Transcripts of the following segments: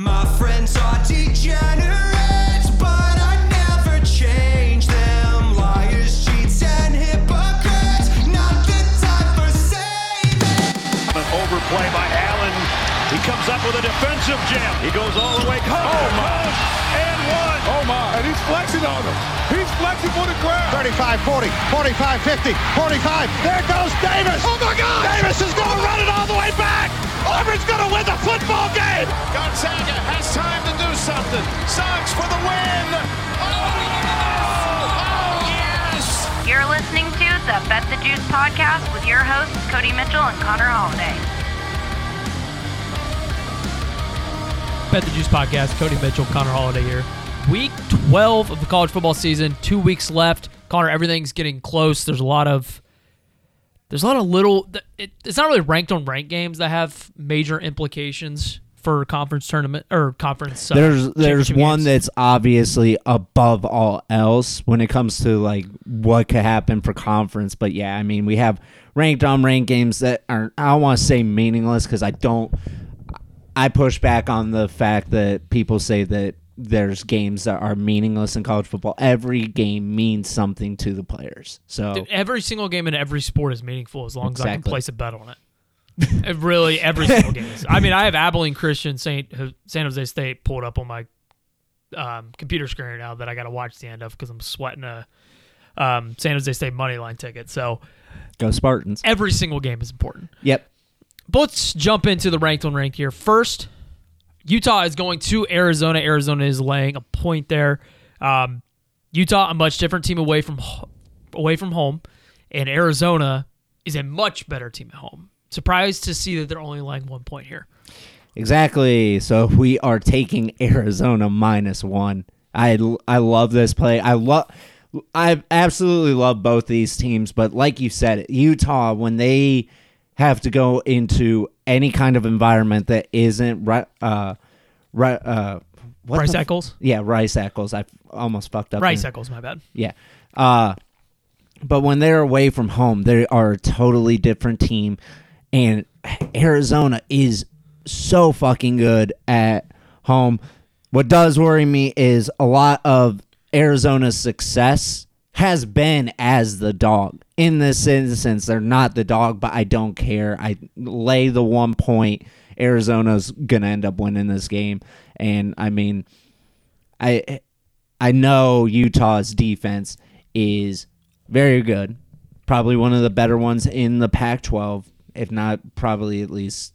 My friends are degenerates, but I never change them. Liars, cheats, and hypocrites. Not the time for saving. An overplay by Allen. He comes up with a defensive jam. He goes all the way. Oh, my. And one. Oh my, and he's flexing on him. He's flexing for the crowd. 35 40, 45 50, 45. There goes Davis. Oh my God! Davis is going to run it all the way back. Auburn's going to win the football game. Gonzaga has time to do something. Sox for the win. Oh, oh yes. You're listening to the Bet the Juice podcast with your hosts, Cody Mitchell and Connor Holiday. Bet the Juice podcast. Cody Mitchell, Connor Holiday here. Week 12 of the college football season. Two weeks left. Connor, everything's getting close. There's a lot of there's a lot of little. It, it's not really ranked on ranked games that have major implications for conference tournament or conference. Uh, there's there's one games. that's obviously above all else when it comes to like what could happen for conference. But yeah, I mean we have ranked on ranked games that are I don't want to say meaningless because I don't. I push back on the fact that people say that there's games that are meaningless in college football. Every game means something to the players. So Dude, every single game in every sport is meaningful as long as I can place a bet on it. It really, every single game is. I mean, I have Abilene Christian Saint San Jose State pulled up on my um, computer screen now that I got to watch the end of because I'm sweating a um, San Jose State money line ticket. So go Spartans. every single game is important. Yep. But let's jump into the ranked on ranked here. First, Utah is going to Arizona. Arizona is laying a point there. Um, Utah, a much different team away from away from home, and Arizona is a much better team at home. Surprised to see that they're only laying one point here. Exactly. So we are taking Arizona minus one. I I love this play. I love. I absolutely love both these teams, but like you said, Utah when they have to go into any kind of environment that isn't right, uh, right, uh, what Rice f- Eccles? yeah, Rice Eccles. I almost fucked up. Rice. Eccles, my bad. Yeah. Uh but when they're away from home, they are a totally different team and Arizona is so fucking good at home. What does worry me is a lot of Arizona's success has been as the dog. In this instance, they're not the dog, but I don't care. I lay the one point. Arizona's gonna end up winning this game, and I mean, I I know Utah's defense is very good, probably one of the better ones in the Pac-12, if not probably at least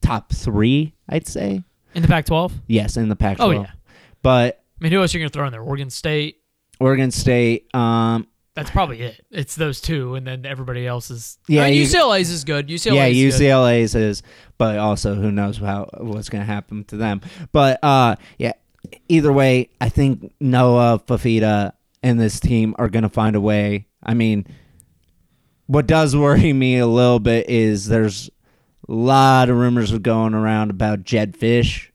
top three. I'd say In the Pac-12, yes in the Pac-12. Oh, yeah. but I mean, who else are you gonna throw in there? Oregon State. Oregon State, um, That's probably it. It's those two, and then everybody else is. Yeah, Uh, you- UCLA's is good. UCLA. yeah, is good. UCLA's is, but also who knows how what's going to happen to them. But uh, yeah, either way, I think Noah Fifita and this team are going to find a way. I mean, what does worry me a little bit is there's a lot of rumors going around about Jedd Fisch,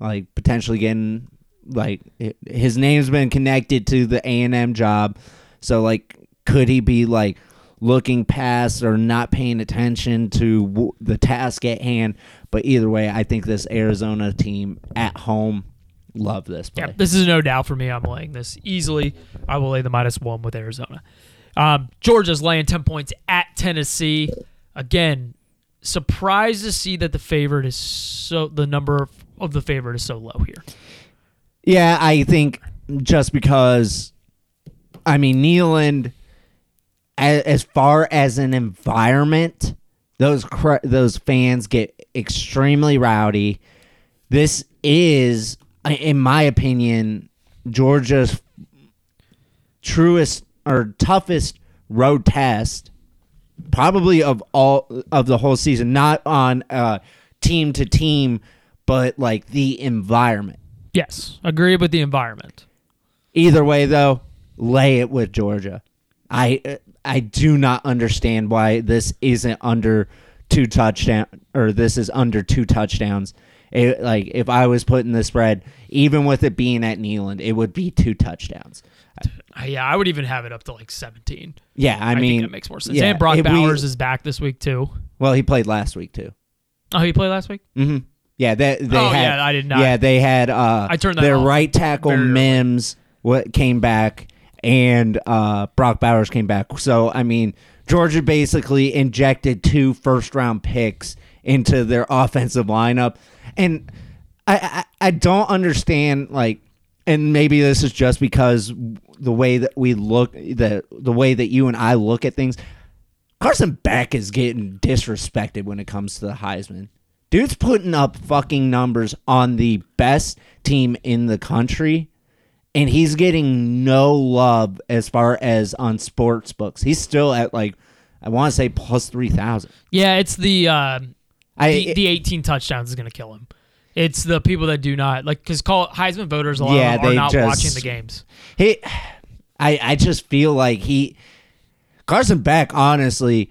like potentially getting like hi- his name's been connected to the A and M job. So like, could he be like looking past or not paying attention to w- the task at hand? But either way, I think this Arizona team at home love this play. Yeah, this is no doubt for me. I'm laying this easily. I will lay the minus one with Arizona. Um, Georgia's laying 10 points at Tennessee. Again, surprised to see that the favorite is so, the number of the favorite is so low here. Yeah, I think just because, I mean, Neyland, as, as far as an environment, those cr- those fans get extremely rowdy. This is, in my opinion, Georgia's truest or toughest road test, probably of all of the whole season. Not on uh, team to team, but like the environment. Yes, agree with the environment. Either way, though, lay it with Georgia. I I do not understand why this isn't under two touchdown or this is under two touchdowns. It, like if I was putting the spread, even with it being at Neyland, it would be two touchdowns. Uh, yeah, I would even have it up to like 17. Yeah, I, I, mean think that makes more sense. yeah, and Brock if we- Bowers is back this week too. well, he played last week too. Oh, he played last week. hmm Yeah, they, they Oh, had. yeah, I did not. Yeah, they had. Uh, I turned their off right tackle very. Mims what came back, and uh, Brock Bowers came back. So I mean, Georgia basically injected two first round picks into their offensive lineup, and I, I I don't understand like, and maybe this is just because the way that we look the the way that you and I look at things. Carson Beck is getting disrespected when it comes to the Heisman. Dude's putting up fucking numbers on the best team in the country, and he's getting no love as far as on sports books. He's still at like, I want to say plus 3,000. Yeah, it's the uh, I- the, the 18 touchdowns is going to kill him. It's the people that do not like because call Heisman voters a lot Yeah, of them are not just- watching the games. He, I, I just feel like he, Carson Beck, honestly,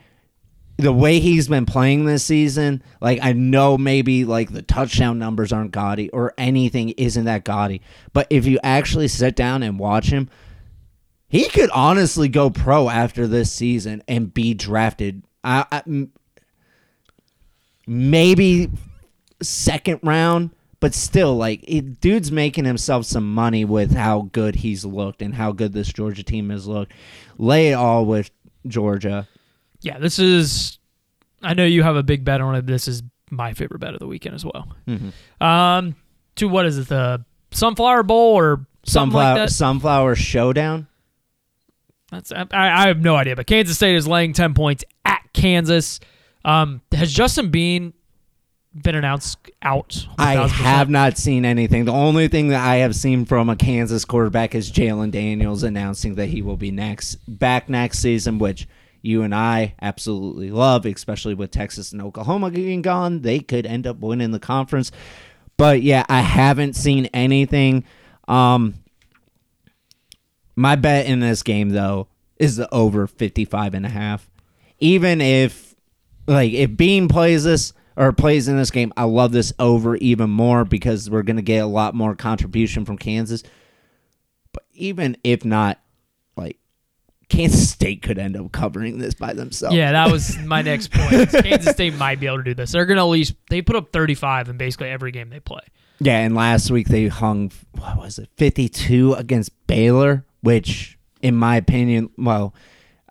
the way he's been playing this season, like I know maybe like the touchdown numbers aren't gaudy or anything isn't that gaudy, but if you actually sit down and watch him, he could honestly go pro after this season and be drafted. I, I- maybe second round, but still, like, it, dude's making himself some money with how good he's looked and how good this Georgia team has looked. Lay it all with Georgia. Yeah, this is. I know you have a big bet on it. This is my favorite bet of the weekend as well. Mm-hmm. Um, to what is it? The Sunflower Bowl or Sunflower, like? Sunflower Showdown. That's I, I have no idea, but Kansas State is laying ten points at Kansas. Um, has Justin Bean been announced out? I 1000%? have not seen anything. The only thing that I have seen from a Kansas quarterback is Jalon Daniels announcing that he will be next back next season, which you and I absolutely love, especially with Texas and Oklahoma getting gone. They could end up winning the conference. But yeah, I haven't seen anything. Um my bet in this game though is the over 55 and a half. Even if like if Bean plays this or plays in this game, I love this over even more because we're gonna get a lot more contribution from Kansas. But even if not, Kansas State could end up covering this by themselves. Yeah, that was my next point. Kansas State might be able to do this. They're going to at least they put up 35 in basically every game they play. Yeah, and last week they hung what was it, fifty two against Baylor, which in my opinion, well,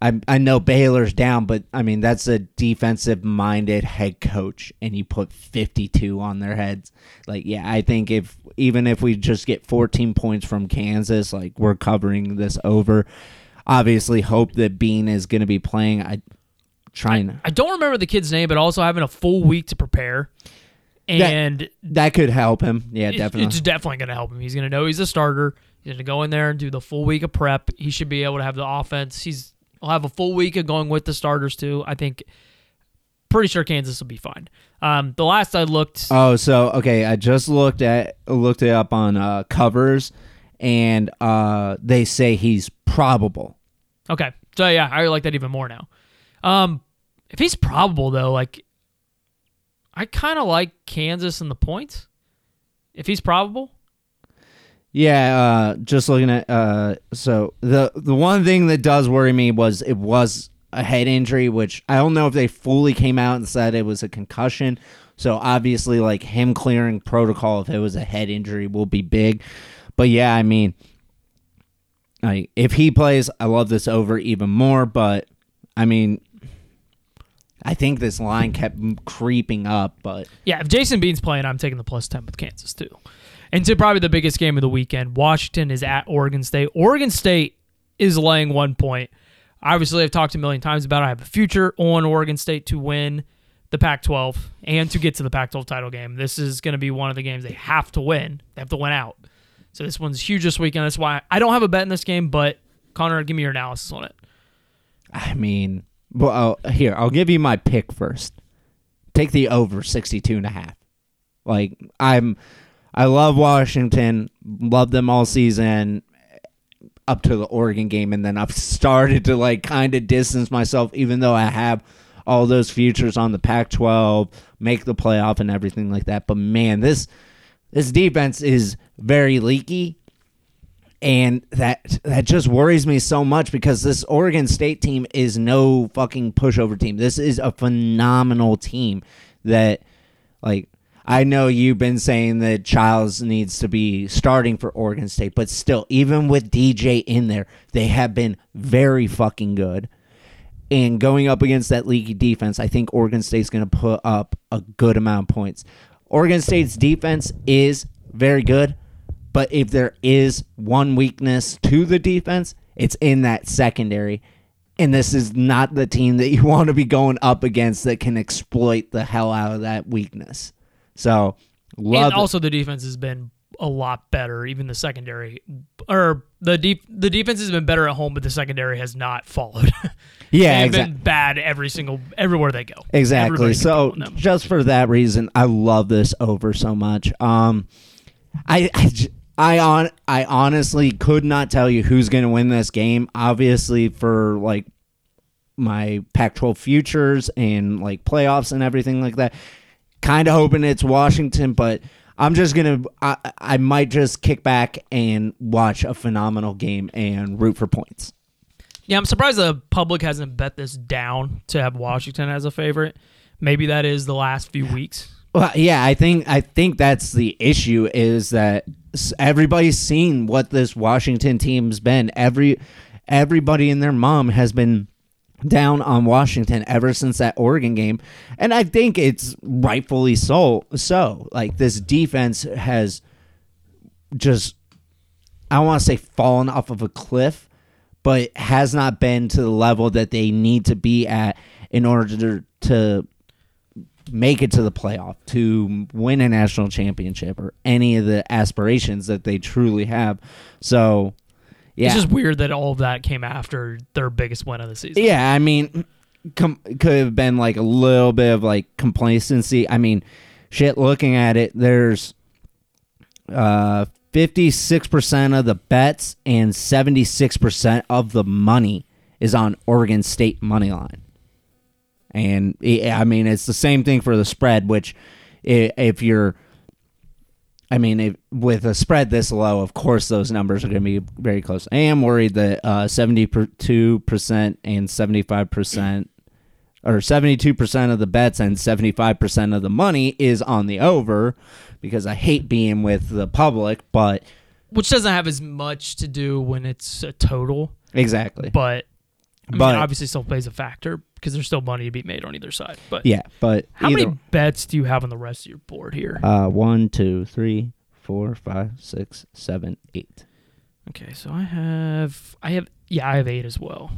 I I know Baylor's down, but I mean that's a defensive minded head coach, and you put fifty two on their heads. Like, yeah, I think if even if we just get fourteen points from Kansas, like we're covering this over. Obviously, hope that Bean is going to be playing. I trying I don't remember the kid's name, but also having a full week to prepare. And that could help him. Yeah, it- definitely. it's definitely going to help him. He's going to know he's a starter. He's going to go in there and do the full week of prep. He should be able to have the offense. He's he'll have a full week of going with the starters too. I think pretty sure Kansas will be fine. Um, the last I looked, Oh, so okay, I just looked at looked it up on uh, covers, and uh, they say he's probable. okay, so yeah, I like that even more now. Um, if he's probable though, like I kind of like Kansas and the points. If he's probable, Yeah, uh, just looking at uh, so the the one thing that does worry me was it was a head injury, which I don't know if they fully came out and said it was a concussion. So obviously, like him clearing protocol if it was a head injury will be big. But yeah, I mean, like if he plays, I love this over even more. But I mean, I think this line kept creeping up, but Yeah, if Jason Bean's playing, I'm taking the plus 10 with Kansas too. And to probably the biggest game of the weekend, Washington is at Oregon State. Oregon State is laying one point. Obviously, I've talked a million times about it. I have a future on Oregon State to win the Pac 12 and to get to the Pac 12 title game. This is going to be one of the games they have to win. They have to win out. So this one's huge this weekend. That's why I don't have a bet in this game, but Connor, give me your analysis on it. I mean, well, uh, here, I'll give you my pick first. Take the over 62 and a half. Like, I'm, I love Washington, love them all season up to the Oregon game, and then I've started to, like, kind of distance myself, even though I have all those futures on the Pac 12, make the playoff, and everything like that. But man, this, this defense is very leaky and that that just worries me so much because this Oregon State team is no fucking pushover team. This is a phenomenal team that like I know you've been saying that Childs needs to be starting for Oregon State, but still, even with DJ in there, they have been very fucking good. And going up against that leaky defense, I think Oregon State's going to put up a good amount of points. Oregon State's defense is very good, but if there is one weakness to the defense, it's in that secondary. And this is not the team that you want to be going up against that can exploit the hell out of that weakness. So, love and it. also the defense has been a lot better. Even the secondary, or the deep, the defense has been better at home, but the secondary has not followed. Yeah, they've exact- been bad every single everywhere they go. Exactly. So just for that reason, I love this over so much. Um, I I, j- I on I honestly could not tell you who's going to win this game. Obviously, for like my Pac-12 futures and like playoffs and everything like that, kind of hoping it's Washington, but. I'm just gonna. I, I might just kick back and watch a phenomenal game and root for points. Yeah, I'm surprised the public hasn't bet this down to have Washington as a favorite. Maybe that is the last few weeks. Well, yeah, I think I think that's the issue is that everybody's seen what this Washington team's been. Every everybody and their mom has been down on Washington ever since that Oregon game, and I think it's rightfully so. So, like this defense has just I want to say fallen off of a cliff, but has not been to the level that they need to be at in order to to make it to the playoff, to win a national championship or any of the aspirations that they truly have. So, yeah. It's just weird that all of that came after their biggest win of the season. Yeah, I mean, com- could have been like a little bit of like complacency. I mean, shit. Looking at it, there's uh 56% of the bets and 76% of the money is on Oregon State money line. And I mean, it's the same thing for the spread, which if you're I mean, if, with a spread this low, of course those numbers are going to be very close. I am worried that uh, seventy-two percent and seventy-five percent, or seventy-two percent of the bets and seventy-five percent of the money is on the over, because I hate being with the public. But Which doesn't have as much to do when it's a total, exactly, but I But- obviously still plays a factor because there's still money to be made on either side. But yeah. But how either, many bets do you have on the rest of your board here? Uh, one, two, three, four, five, six, seven, eight. Okay, so I have, I have, yeah, I have eight as well,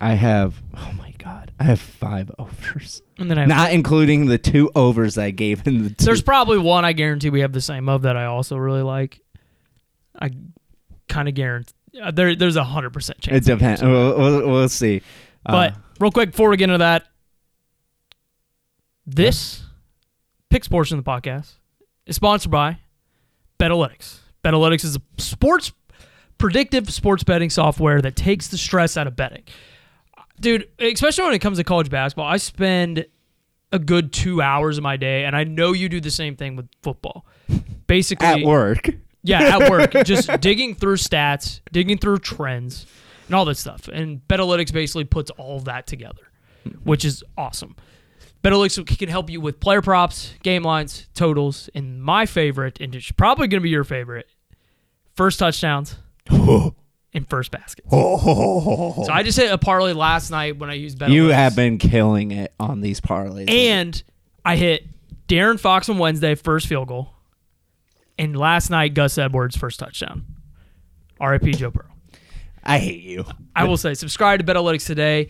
I have. Oh my god, I have five overs. and then I have, Not including the two overs I gave in the two. there's probably one I guarantee we have the same of that I also really like. I kind of guarantee uh, there, there's a hundred percent chance. It depends. We'll, we'll, we'll see. But Uh, real quick before we get into that, this picks portion of the podcast is sponsored by Betalytics. Betalytics is a sports predictive sports betting software that takes the stress out of betting. Dude, especially when it comes to college basketball, I spend a good two hours of my day, and I know you do the same thing with football. Basically, at work. yeah, at work, just digging through stats, digging through trends, and all this stuff. And Betalytics basically puts all that together, which is awesome. Betalytics can help you with player props, game lines, totals, and my favorite, and it's probably going to be your favorite, first touchdowns and first baskets. So I just hit a parlay last night when I used Betalytics. You have been killing it on these parlays. And I hit De'Aaron Fox on Wednesday, first field goal. And last night, Gus Edwards, first touchdown. RIP Joe Burrow. I hate you. I will say, subscribe to Betalytics today.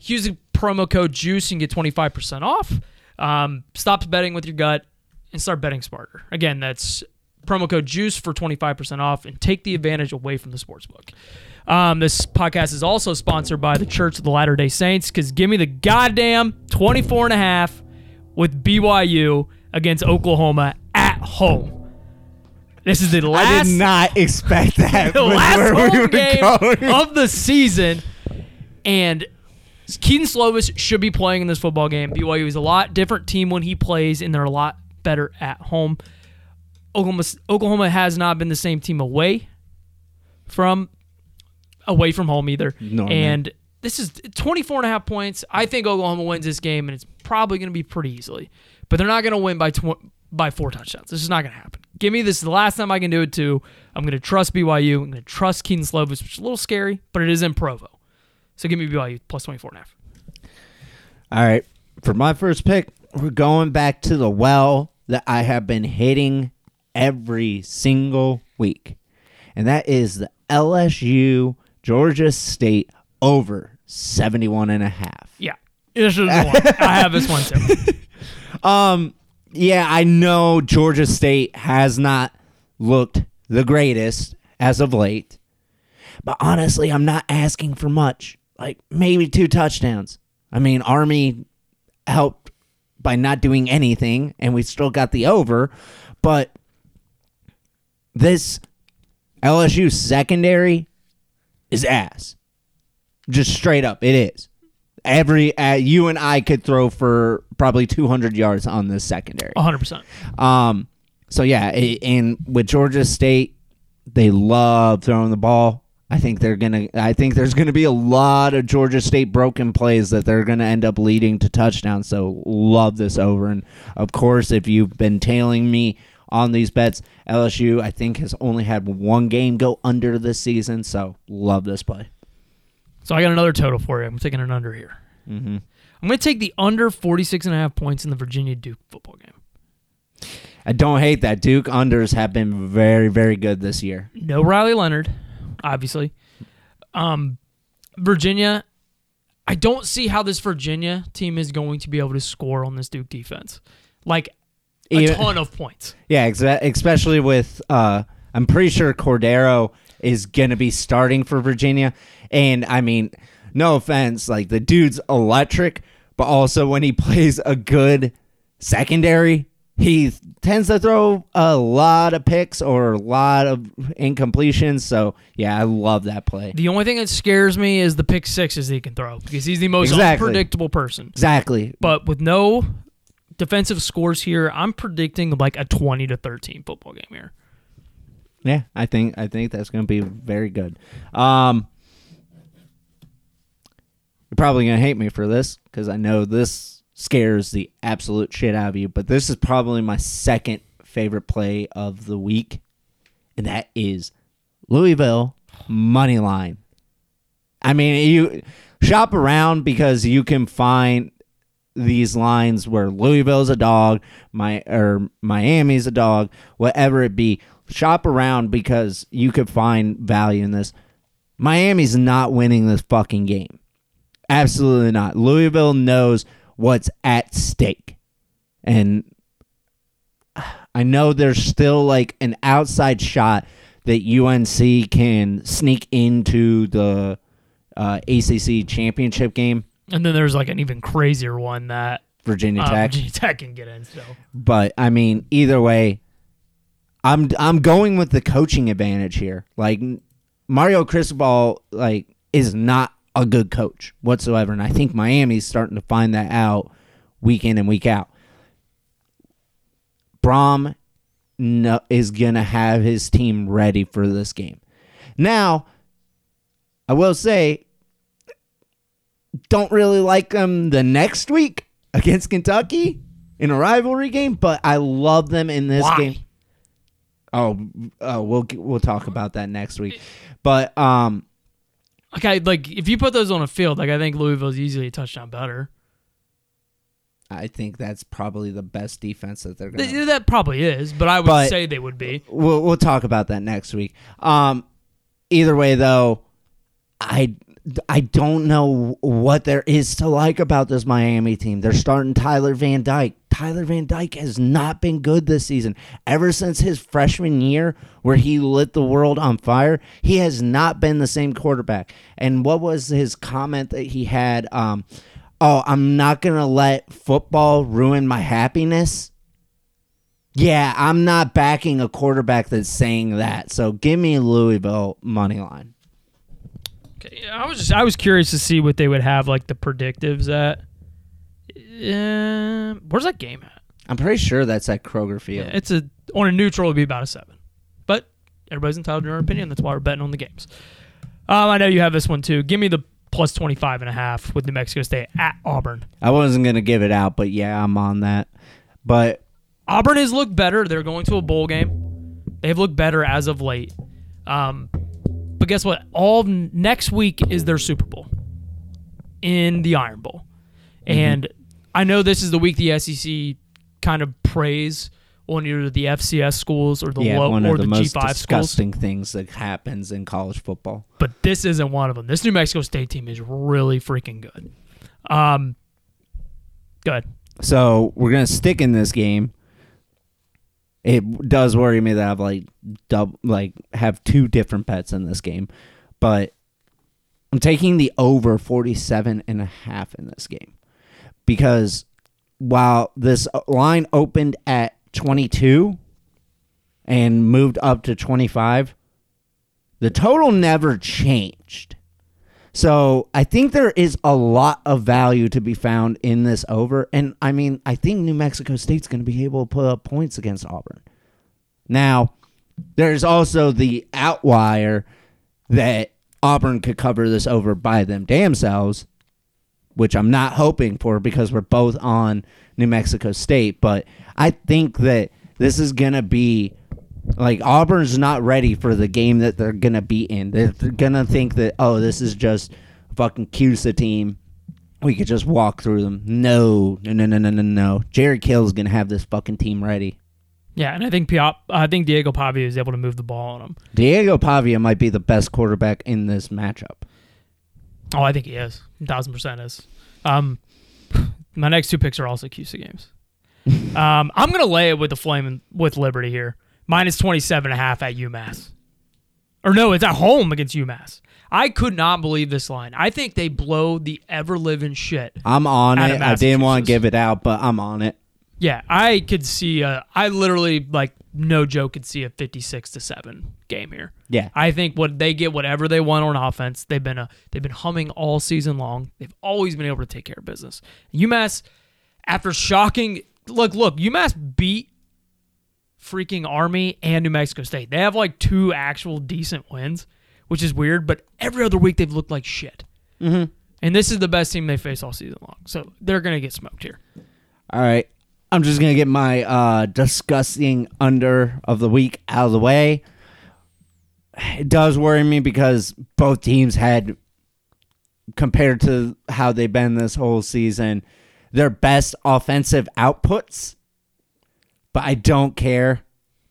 Use the promo code JUICE and get 25% off. Um, stop betting with your gut and start betting smarter. Again, that's promo code JUICE for 25% off and take the advantage away from the sportsbook. Um, this podcast is also sponsored by the Church of the Latter day Saints because give me the goddamn 24 and a half with BYU against Oklahoma at home. This is the last I did not expect that. the last where we home game going. of the season. And Kedon Slovis should be playing in this football game. BYU is a lot different team when he plays, and they're a lot better at home. Oklahoma, Oklahoma has not been the same team away from away from home either. No, and this is 24 and a half points. I think Oklahoma wins this game, and it's probably going to be pretty easily. But they're not going to win by tw- by four touchdowns. This is not going to happen. Give me this is the last time I can do it too. I'm going to trust BYU. I'm going to trust Kedon Slovis, which is a little scary, but it is in Provo. So give me BYU plus 24 and a half. All right. For my first pick, we're going back to the well that I have been hitting every single week. And that is the LSU Georgia State over 71 and a half. Yeah. This is the one. I have this one too. Um yeah, I know Georgia State has not looked the greatest as of late. But honestly, I'm not asking for much. Like maybe two touchdowns. I mean, Army helped by not doing anything and we still got the over, but this LSU secondary is ass. Just straight up, it is. Every uh, you and I could throw for probably 200 yards on this secondary. 100%. Um, so yeah, a- and with Georgia State, they love throwing the ball. I think they're gonna. I think there's gonna be a lot of Georgia State broken plays that they're gonna end up leading to touchdowns. So love this over, and of course, if you've been tailing me on these bets, LSU I think has only had one game go under this season. So love this play. So I got another total for you. I'm taking an under here. Mm-hmm. I'm going to take the under 46 and a half points in the Virginia Duke football game. I don't hate that. Duke unders have been very very good this year. No Riley Leonard, obviously. Um, Virginia, I don't see how this Virginia team is going to be able to score on this Duke defense. Like a Even- ton of points. Yeah, exa- especially with uh, I'm pretty sure Cordero is gonna be starting for Virginia, and I mean, no offense, like the dude's electric, but also when he plays a good secondary, he tends to throw a lot of picks or a lot of incompletions. So yeah, I love that play. The only thing that scares me is the pick sixes he can throw because he's the most Exactly. unpredictable person. Exactly. But with no defensive scores here, I'm predicting like a 20 to 13 football game here. Yeah, I think I think that's going to be very good. Um, probably going to hate me for this because I know this scares the absolute shit out of you. But this is probably my second favorite play of the week, and that is Louisville money line. I mean, you shop around because you can find these lines where Louisville's a dog, my or Miami's a dog, whatever it be. Shop around because you could find value in this. Miami's not winning this fucking game. Absolutely not. Louisville knows what's at stake. And I know there's still like an outside shot that UNC can sneak into the uh, ACC championship game, And then there's like an even crazier one that Virginia uh, Tech. Virginia Tech can get in. So But I mean, either way, I'm I'm going with the coaching advantage here. Like Mario Cristobal, like is not a good coach whatsoever, and I think Miami's starting to find that out week in and week out. Brohm no, is gonna have his team ready for this game. Now, I will say, don't really like them the next week against Kentucky in a rivalry game, but I love them in this Why? game. Oh, uh, we'll we'll talk about that next week. But um, okay, like if you put those on a field, like I think Louisville's easily a touchdown better. I think that's probably the best defense that they're going to Th- that probably is, but I would But- say they would be. we'll we'll talk about that next week. Um, either way, though, I I don't know what there is to like about this Miami team. They're starting Tyler Van Dyke. Tyler Van Dyke has not been good this season. Ever since his freshman year, where he lit the world on fire, he has not been the same quarterback. And what was his comment that he had? Um, oh, I'm not gonna let football ruin my happiness. Yeah, I'm not backing a quarterback that's saying that. So give me Louisville money line. Okay, I was just I was curious to see what they would have like the predictives at. Uh, where's that game at? I'm pretty sure that's at Kroger Field. It's a on a neutral, it'd be about a seven. But everybody's entitled to their opinion. That's why we're betting on the games. Um, I know you have this one too. Give me the plus 25 and a half with New Mexico State at Auburn. I wasn't gonna give it out, but yeah, I'm on that. But Auburn has looked better. They're going to a bowl game. They've looked better as of late. Um, but guess what? All next week is their Super Bowl in the Iron Bowl, Mm-hmm. and I know this is the week the SEC kind of preys on either the FCS schools or the yeah, low one or of the, the, most G5 schools. disgusting things that happens in college football. But this isn't one of them. This New Mexico State team is really freaking good. Um, good. So we're gonna stick in this game. It does worry me that I've like dub like have two different bets in this game, but I'm taking the over 47 and a half in this game because while this line opened at 22 and moved up to 25, the total never changed. So I think there is a lot of value to be found in this over. And I mean, I think New Mexico State's going to be able to put up points against Auburn. Now, there's also the outlier that Auburn could cover this over by them damn selves, which I'm not hoping for because we're both on New Mexico State. But I think that this is going to be like Auburn's not ready for the game that they're gonna be in. They're, they're gonna think that oh, this is just fucking CUSA team. We could just walk through them. No, no, no, no, no, no, no. Jerry Kill's gonna have this fucking team ready. Yeah, and I think Piop, I think Diego Pavia is able to move the ball on him. Diego Pavia might be the best quarterback in this matchup. Oh, I think he is. Thousand percent is. Um, my next two picks are also CUSA games. um, I'm gonna lay it with the Flame and with Liberty here. Minus 27 and a half at UMass. Or no, it's at home against UMass. I could not believe this line. I think they blow the ever living shit. I'm on it. I didn't want to give it out, but I'm on it. Yeah, I could see. A, I literally like no joke could see a 56 to seven game here. Yeah. I think what they get whatever they want on offense. They've been a, they've been humming all season long. They've always been able to take care of business. UMass, after shocking look, look, UMass beat freaking Army and New Mexico State. They have like two actual decent wins, which is weird. But every other week they've looked like shit. Mm-hmm. And this is the best team they face all season long, so they're gonna get smoked here. All right. I'm just going to get my uh, disgusting under of the week out of the way. It does worry me because both teams had, compared to how they've been this whole season, their best offensive outputs. But I don't care.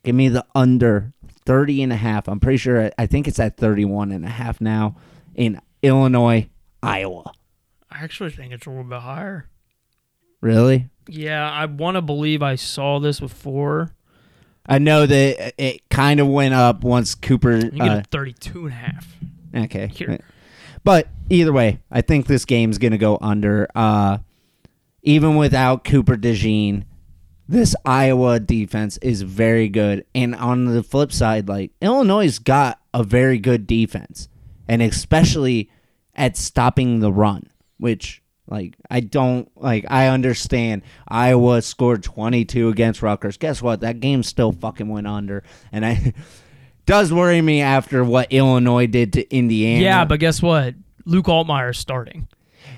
Give me the under 30 and a half. I'm pretty sure, I think it's at 31 and a half now in Illinois, Iowa. I actually think it's a little bit higher. Really? Yeah, I want to believe I saw this before. I know that it kind of went up once Cooper. You get uh, a 32 and a half. okay, Here. but either way, I think this game's gonna go under. Uh, even without Cooper DeJean, this Iowa defense is very good. And on the flip side, like Illinois' got a very good defense, and especially at stopping the run, which. Like I don't like I understand Iowa scored 22 against Rutgers. Guess what? That game still fucking went under. And I does worry me after what Illinois did to Indiana. Yeah, but guess what? Luke Altmyer starting.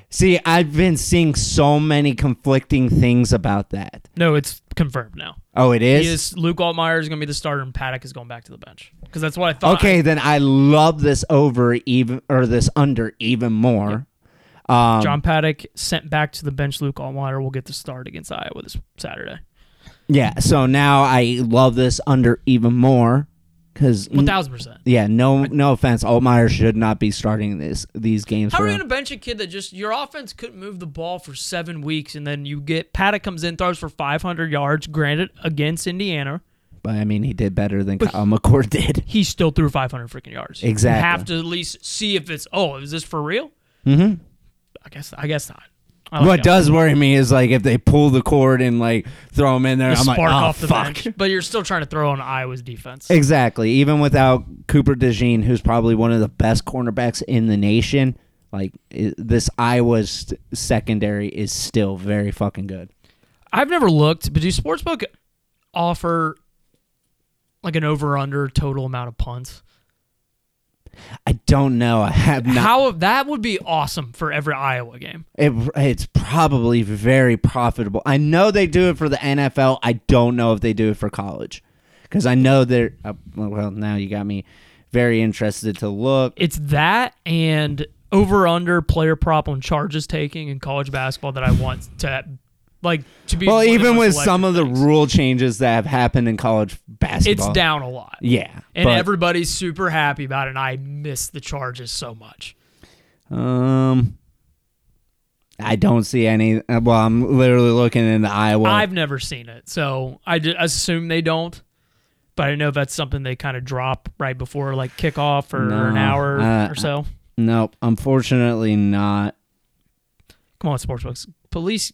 see, I've been seeing so many conflicting things about that. No, it's confirmed now. Oh, it is. He is Luke Altmyer is going to be the starter, and Paddock is going back to the bench because that's what I thought. Okay, then I love this over even or this under even more. Um, John Paddock sent back to the bench. Luke Altmyer will get the start against Iowa this Saturday. yeah, so now I love this under even more because One thousand percent. yeah, no no offense, Altmyer should not be starting this these games. How are you going to bench a kid that just your offense couldn't move the ball for seven weeks, and then you get Paddock comes in, throws for five hundred yards, granted against Indiana. But I mean, he did better than Kyle McCord did. He still threw five hundred freaking yards. Exactly. You have to at least see if it's oh, is this for real? Mm-hmm. I guess I guess not. I like What does worry me is like if they pull the cord and like throw him in there, The I'm like, oh off the fuck. bench, but you're still trying to throw on Iowa's defense. Exactly. Even without Cooper DeJean, who's probably one of the best cornerbacks in the nation, like this Iowa's secondary is still very fucking good. I've never looked, but do sportsbook offer like an over under total amount of punts? I don't know. I have not. How that would be awesome for every Iowa game. It, it's probably very profitable. I know they do it for the NFL. I don't know if they do it for college because I know they're. Uh, well, now you got me very interested to look. It's that and over under player prop on charges taking in college basketball that I want to like to be. Well, the even with some of the things. rule changes that have happened in college basketball, it's down a lot. Yeah, and but, everybody's super happy about it. And I miss the charges so much. um, I don't see any. Well, I'm literally looking into Iowa. I've never seen it, so I assume they don't. But I don't know if that's something they kind of drop right before like kickoff or, or an hour uh, or so. nope, unfortunately not. Come on, sportsbooks, police.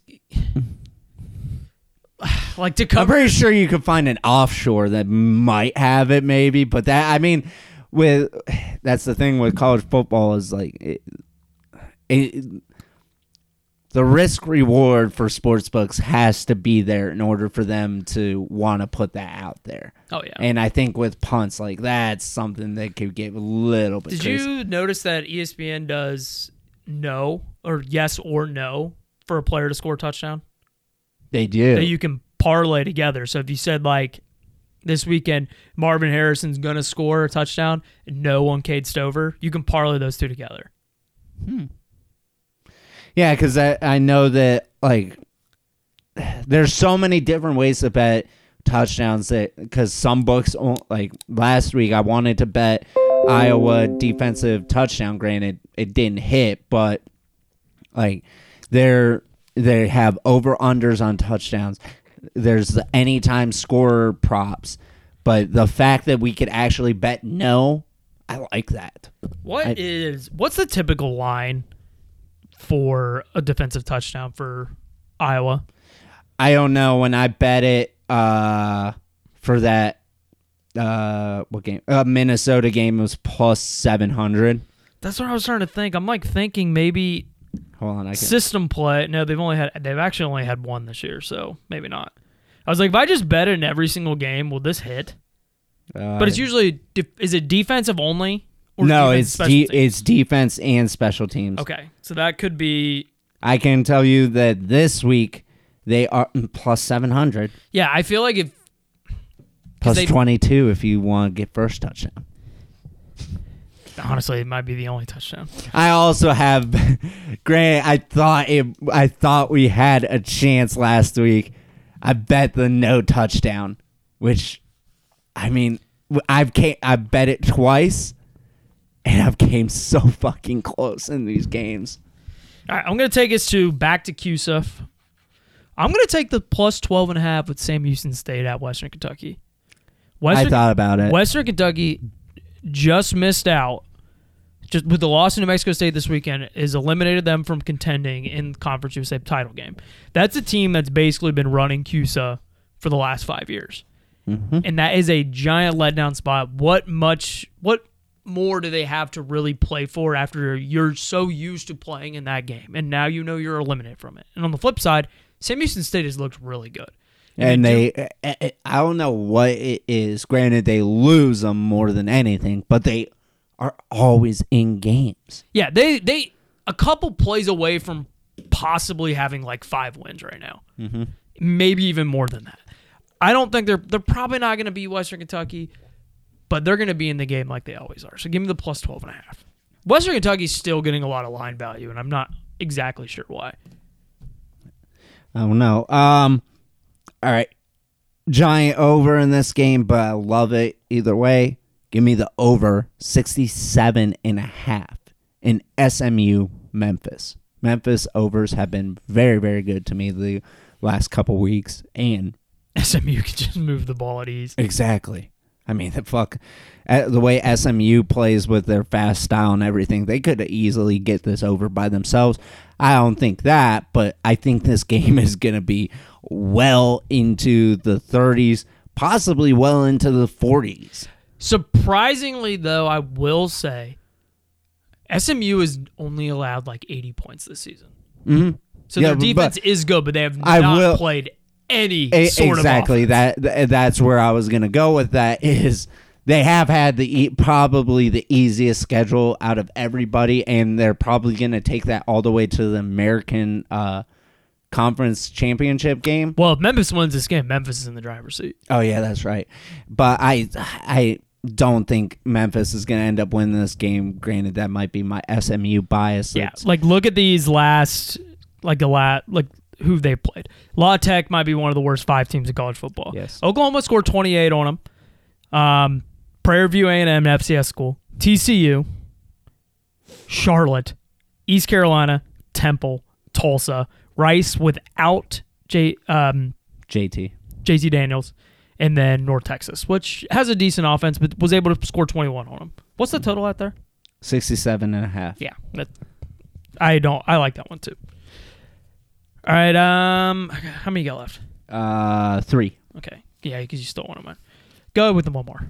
like to I'm pretty sure you could find an offshore that might have it, maybe. But that, I mean, with that's the thing with college football is like it, it, the risk reward for sports books has to be there in order for them to want to put that out there. Oh yeah. And I think with punts, like that's something that could get a little bit. Did crazy. you notice that ESPN does no or yes or no for a player to score a touchdown? They do. That you can parlay together. So if you said like this weekend Marvin Harrison's gonna score a touchdown, and no on Cade Stover, you can parlay those two together. Hmm. Yeah, because I, I know that like there's so many different ways to bet touchdowns that because some books on- like last week I wanted to bet Iowa defensive touchdown. Granted, it didn't hit, but like they're they have over unders on touchdowns. There's the anytime scorer props, but the fact that we could actually bet no, I like that. What is I- what's the typical line for a defensive touchdown for Iowa? I don't know when I bet it uh for that uh what game uh Minnesota game was plus 700 That's what I was trying to think. I'm like thinking maybe hold on I can system play. No, they've only had they've actually only had one this year, so maybe not. I was like, if I just bet in every single game, will this hit? uh, But it's usually is it defensive only? no it's de- it's defense and special teams okay. So that could be I can tell you that this week they are mm, plus 700 yeah. I feel like if 22 if you want to get first touchdown honestly it might be the only touchdown. I also have Grant I thought it I thought we had a chance last week I bet the no touchdown which I mean I've came I bet it twice and I've came so fucking close in these games. All right, I'm gonna take us to back to QSUF. I'm gonna take the plus 12 and a half with Sam Houston State at Western Kentucky. Western, I thought about it. Western Kentucky just missed out. Just with the loss to New Mexico State this weekend, is eliminated them from contending in the Conference USA title game. That's a team that's basically been running CUSA for the last five years, mm-hmm. and that is a giant letdown spot. What much? What more do they have to really play for after you're so used to playing in that game, and now you know you're eliminated from it? And on the flip side, Sam Houston State has looked really good. and they I- I eh, eh, I don't know what it is. Granted they lose them more than anything, but they are always in games. Yeah, they they a couple plays away from possibly having like five wins right now. Mm-hmm. Maybe even more than that. I don't think they're they're probably not going to be Western Kentucky, but they're going to be in the game like they always are. So give me the plus 12 and a half. Western Kentucky's still getting a lot of line value, and I'm not exactly sure why. I don't know. Um, all right, giant over in this game, but I love it either way. Give me the over 67 and a half in SMU Memphis. Memphis overs have been very, very good to me the last couple weeks, and SMU can just move the ball at ease. Exactly. I mean, the fuck, uh, the way SMU plays with their fast style and everything, they could easily get this over by themselves. I don't think that, but I think this game is going to be well into the 30s, possibly well into the 40s. Surprisingly, though, I will say SMU is only allowed like 80 points this season. Mm-hmm. So Yeah, their defense is good, but they have I not will- played any sort exactly that that's where I was going to go with that is they have had the e- probably the easiest schedule out of everybody, and they're probably going to take that all the way to the American uh, Conference Championship game. Well, if Memphis wins this game, Memphis is in the driver's seat. Oh yeah, that's right. But I I don't think Memphis is going to end up winning this game. Granted, that might be my SMU bias. Yeah, like look at these last, like a lot like who they played. La Tech might be one of the worst five teams in college football. Yes. Oklahoma scored 28 on them. Um, Prairie View A&M, FCS school, TCU, Charlotte, East Carolina, Temple, Tulsa, Rice without J um, JT. JT Daniels, and then North Texas, which has a decent offense, but was able to score 21 on them. What's the total out there? 67 and a half. Yeah, that, I don't. I like that one too. All right. Um, how many you got left? Uh, three. Okay. Yeah, because you stole one of mine. Go with the one more.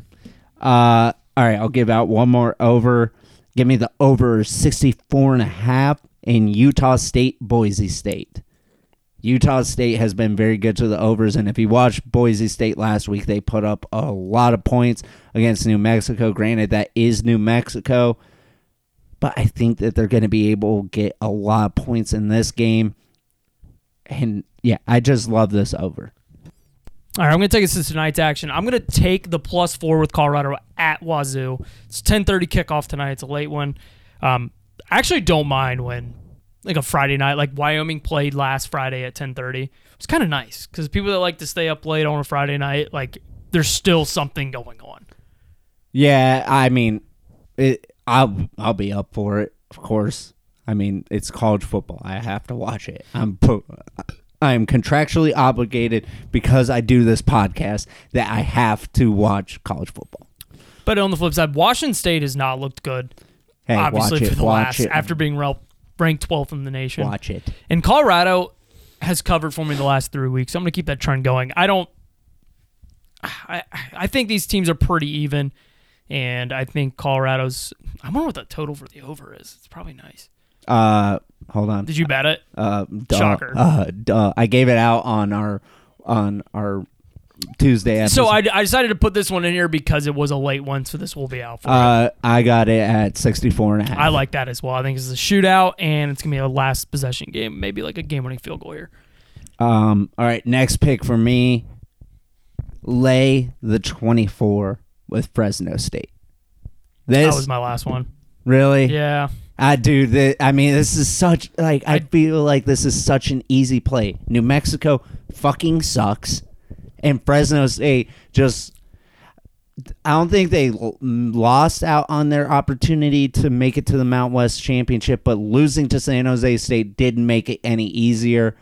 Uh, all right, I'll give out one more over. Give me the over 64 and a half in Utah State, Boise State. Utah State has been very good to the overs, and if you watched Boise State last week, they put up a lot of points against New Mexico. Granted, that is New Mexico, but I think that they're going to be able to get a lot of points in this game. And yeah, I just love this over. All right, I'm going to take us to tonight's action. I'm going to take the plus four with Colorado at Wazoo. It's 10:30 kickoff tonight. It's a late one. Um, I actually don't mind when like a Friday night, like Wyoming played last Friday at 10:30. It's kind of nice because people that like to stay up late on a Friday night, like there's still something going on. Yeah, I mean, it, I'll I'll be up for it, of course. I mean, it's college football. I have to watch it. I'm I am contractually obligated because I do this podcast that I have to watch college football. But on the flip side, Washington State has not looked good. Hey, obviously watch it. for the watch last it. after being rel- ranked 12th in the nation. watch it. And Colorado has covered for me the last three weeks. I'm going to keep that trend going. I don't. I I think these teams are pretty even, and I think Colorado's. I wonder what the total for the over is. It's probably nice. Uh, hold on. Did you bet it? Uh, duh, Shocker. Uh, duh. I gave it out on our on our Tuesday episode. So I, I decided to put this one in here because it was a late one, so this will be out for uh, I got it at 64 and a half. I like that as well. I think it's a shootout, and it's gonna be a last possession game, maybe like a game-winning field goal here. Um, all right, next pick for me. Lay the 24 with Fresno State. This That was my last one. really? Yeah. I do. I mean, this is such like I feel like this is such an easy play. New Mexico fucking sucks, and Fresno State just. I don't think they mm, lost out on their opportunity to make it to the Mount West Championship, but losing to San Jose State didn't make it any easier.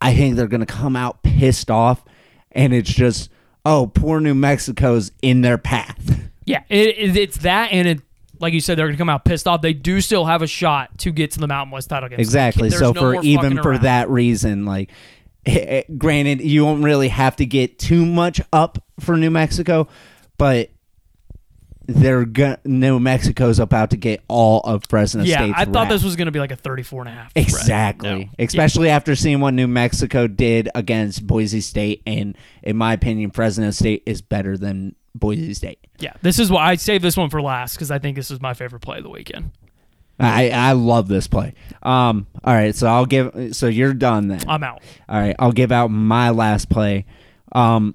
I think they're going to come out pissed off, and it's just, oh, poor New Mexico's in their path. Yeah, it, it, it's that, and it, like you said, they're going to come out pissed off. They do still have a shot to get to the Mountain West title game. Exactly. There's So no for even fucking for around. that reason, like, eh, eh, granted, you won't really have to get too much up for New Mexico, but they're go- New Mexico's about to get all of Fresno yeah, State's I thought this was going to be like a 34 and a half. Exactly. No. Especially after seeing what New Mexico did against Boise State, and in my opinion, Fresno State is better than Boise State. Yeah, this is why I saved this one for last because I think this is my favorite play of the weekend. I I love this play. Um. All right. So I'll give. So you're done then. I'm out. All right, I'll give out my last play. Um,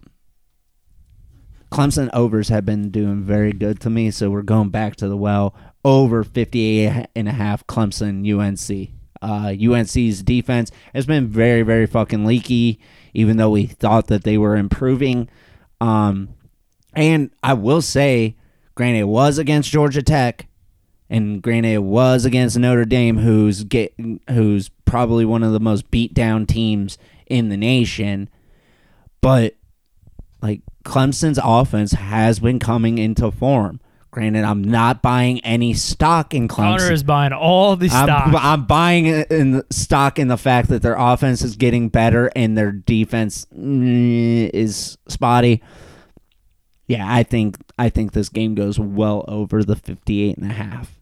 Clemson overs have been doing very good to me, so we're going back to the well. Over 58 and a half Clemson UNC. Uh, UNC's defense has been very, very fucking leaky, even though we thought that they were improving. Um, and I will say, granted, it was against Georgia Tech, and granted, it was against Notre Dame, who's get who's probably one of the most beat down teams in the nation. But like Clemson's offense has been coming into form. Granted, I'm not buying any stock in Clemson. Connor is buying all the stock. I'm, I'm buying in the stock in the fact that their offense is getting better and their defense mm, is spotty. Yeah, I think I think this game goes well over the 58 and a half.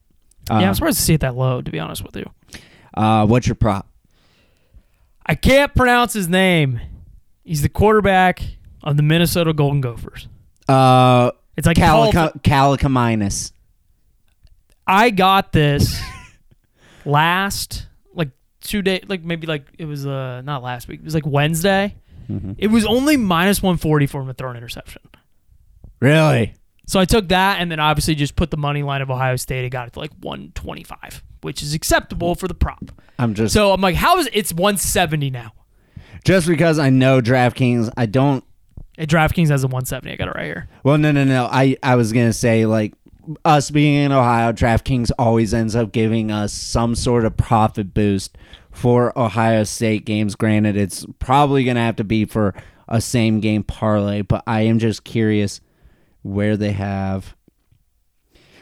Uh, yeah, I'm surprised to see it that low. To be honest with you, uh, what's your prop? I can't pronounce his name. He's the quarterback of the Minnesota Golden Gophers. Uh, It's like Kaliakmanis. I got this last like two days, like maybe like it was uh not last week. It was like Wednesday. It was only minus 140 for him to throw an interception. Really? So I took that and then obviously just put the money line of Ohio State. I got it to like 125, which is acceptable for the prop. I'm just So I'm like, how is it's 170 now? just because I know DraftKings. I don't. At DraftKings has a 170. I got it right here. Well, no, no, no. I I was gonna say like us being in Ohio, DraftKings always ends up giving us some sort of profit boost for Ohio State games. Granted, it's probably gonna have to be for a same game parlay, but I am just curious where they have.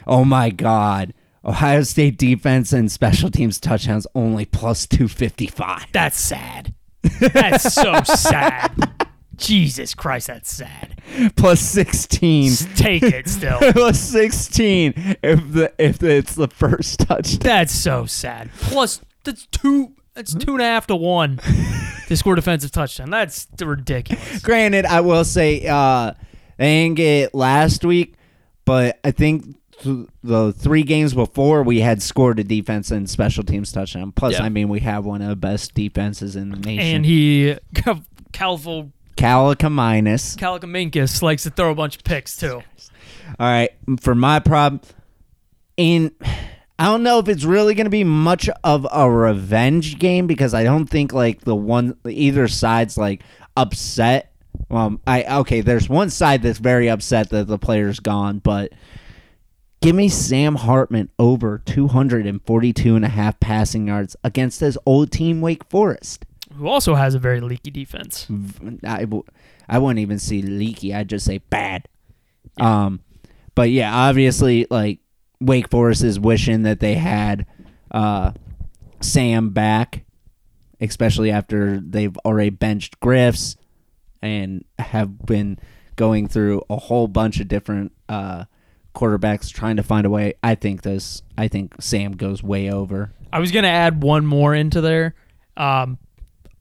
Oh my God. Ohio State defense and special teams touchdowns only plus 255. That's sad. That's so sad. Jesus Christ, that's sad. Plus 16. Take it still. plus 16 if the if it's the first touchdown. That's so sad. Plus, that's two. That's two and a half to one to score defensive touchdown. That's ridiculous. Granted, I will say uh they didn't get it last week, but I think th- the three games before we had scored a defense and special teams touchdown. Plus, Yeah. I mean, we have one of the best defenses in the nation. And he, Calvo Kaliakmanis. Likes to throw a bunch of picks too. All right, for my prop, in I don't know if it's really going to be much of a revenge game because I don't think like the one either side's like upset. Well, I okay, there's one side that's very upset that the player's gone, but give me Sam Hartman over 242 and a half passing yards against his old team Wake Forest. Who also has a very leaky defense. I, w- I wouldn't even see leaky. I'd just say bad. Um, but yeah, obviously, like Wake Forest is wishing that they had uh, Sam back, especially after they've already benched Griffis and have been going through a whole bunch of different uh, quarterbacks trying to find a way. I think this. I think Sam goes way over. I was gonna add one more into there, um,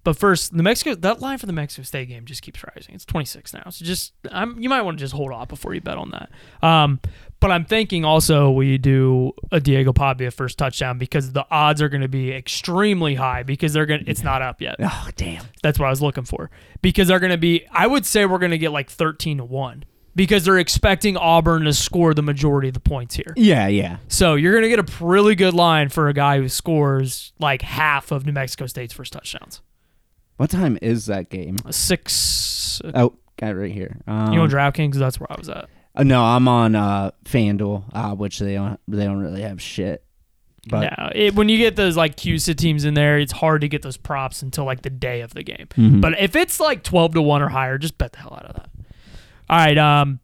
but first, New Mexico that line for the Mexico State game just keeps rising. It's 26 now, so just I'm, you might want to just hold off before you bet on that. Um, but I'm thinking also we do a Diego Pavia first touchdown because the odds are going to be extremely high because they're gonna. It's not up yet. Oh damn! That's what I was looking for because they're going to be. I would say we're going to get like 13 to one because they're expecting Auburn to score the majority of the points here. Yeah, yeah. So you're going to get a really good line for a guy who scores like half of New Mexico State's first touchdowns. What time is that game? Six. Oh, got it right here. Um, you know DraftKings? That's where I was at. Uh, no, I'm on uh, FanDuel, uh, which they don't they don't really have shit. But yeah, it, when you get those like CUSA teams in there, it's hard to get those props until like the day of the game. Mm-hmm. But if it's like twelve to one or higher, just bet the hell out of that. All right, um,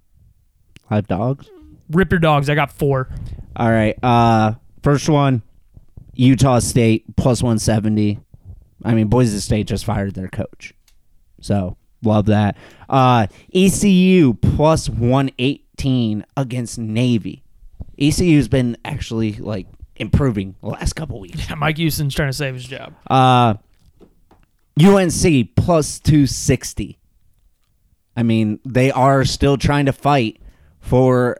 live dogs. rip your dogs. I got four. All right. Uh, first one, Utah State plus 170. I mean, Boise State just fired their coach, so love that. Uh, ECU plus 118 against Navy. ECU's been actually like improving the last couple weeks. Yeah, Mike Houston's trying to save his job. Uh, UNC plus 260. I mean, they are still trying to fight for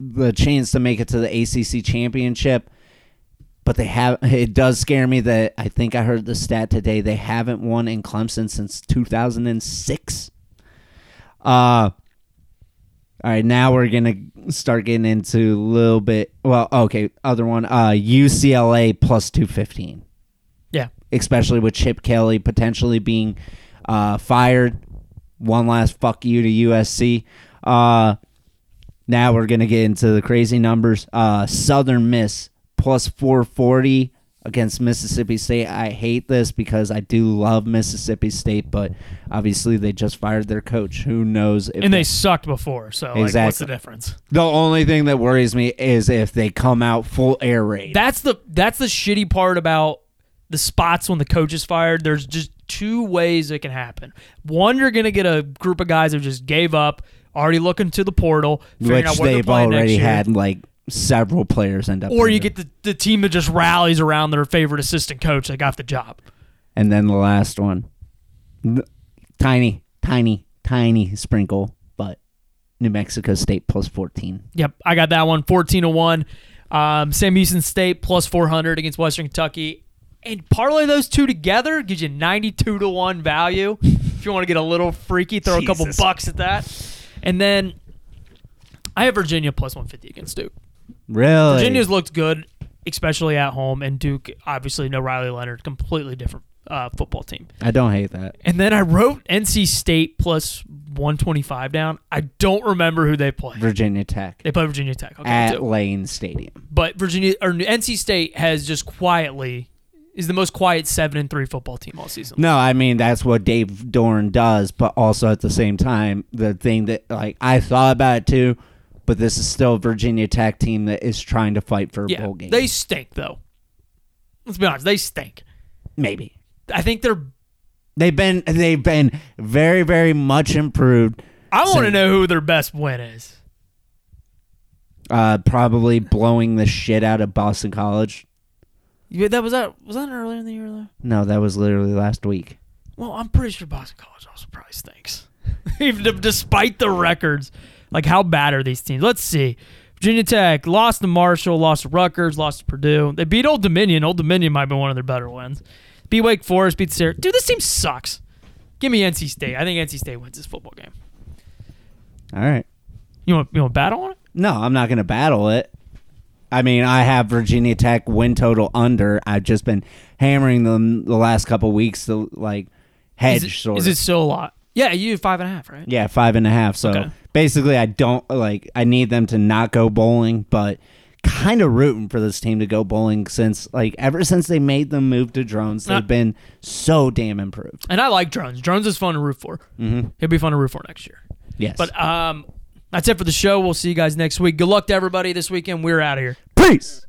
the chance to make it to the ACC championship, but they have. It does scare me that I think I heard the stat today. They haven't won in Clemson since 2006. Uh, all right, now we're gonna start getting into a little bit. Well, okay, other one. Uh, UCLA plus 215 Yeah, especially with Chip Kelly potentially being uh, fired. One last fuck you to USC. Uh, now we're gonna get into the crazy numbers. Uh, Southern Miss plus 440 against Mississippi State. I hate this because I do love Mississippi State, but obviously they just fired their coach. Who knows? If and they sucked before. So like, what's the difference? the only thing that worries me is if they come out full air raid. That's the that's the shitty part about the spots when the coach is fired. There's just two ways it can happen. One, you're gonna get a group of guys who just gave up, already looking to the portal, figuring which out what they've already had like several players end up. or you get the, the team that just rallies around their favorite assistant coach that got the job. And then the last one. Tiny, tiny, tiny sprinkle, but New Mexico State plus 14. Yep, I got that one 14 to 1. Um, Sam Houston State plus 400 against Western Kentucky. And parlay those two together gives you 92 to 1 value. if you want to get a little freaky, throw a couple bucks at that. And then I have Virginia plus 150 against Duke. Really? Virginia's looked good, especially at home, and Duke, obviously, no Riley Leonard, completely different uh, football team. I don't hate that. And then I wrote NC State plus 125 down. I don't remember who they play. Virginia Tech They play Virginia Tech. Okay, at. Lane Stadium. but Virginia or NC State has just quietly is the most quiet seven and three football team all season. No, I mean that's what Dave Doeren does, but also at the same time, the thing that like I thought about it too, but this is still a Virginia Tech team that is trying to fight for a yeah, bowl game. they stink though. Let's be honest, they stink. Maybe I think they're. they've been they've been very very much improved. I want to know who their best win is. Uh, probably blowing the shit out of Boston College. Yeah, that was that was that earlier in the year though. No, that was literally last week. Well, I'm pretty sure Boston College also probably stinks, even despite the records. Like, how bad are these teams? Let's see. Virginia Tech lost to Marshall, lost to Rutgers, lost to Purdue. They beat Old Dominion. Old Dominion might be one of their better wins. Beat Wake Forest, beat Syracuse. Dude, this team sucks. Give me NC State. I think NC State wins this football game. All right. You want you want to battle on it? No, I'm not going to battle it. I mean, I have Virginia Tech win total under. I've just been hammering them the last couple weeks to like hedge Is it, sort is of. it still a lot? Yeah, you five and a half, right? yeah, five and a half. So Okay. Basically, I don't like. I need them to not go bowling, but kind of rooting for this team to go bowling since like ever since they made them move to drones, they've Uh, been so damn improved. And I like drones. Drones is fun to root for. Mm-hmm. It'll be fun to root for next year. Yes, But um, that's it for the show. We'll see you guys next week. Good luck to everybody this weekend. We're out of here. peace.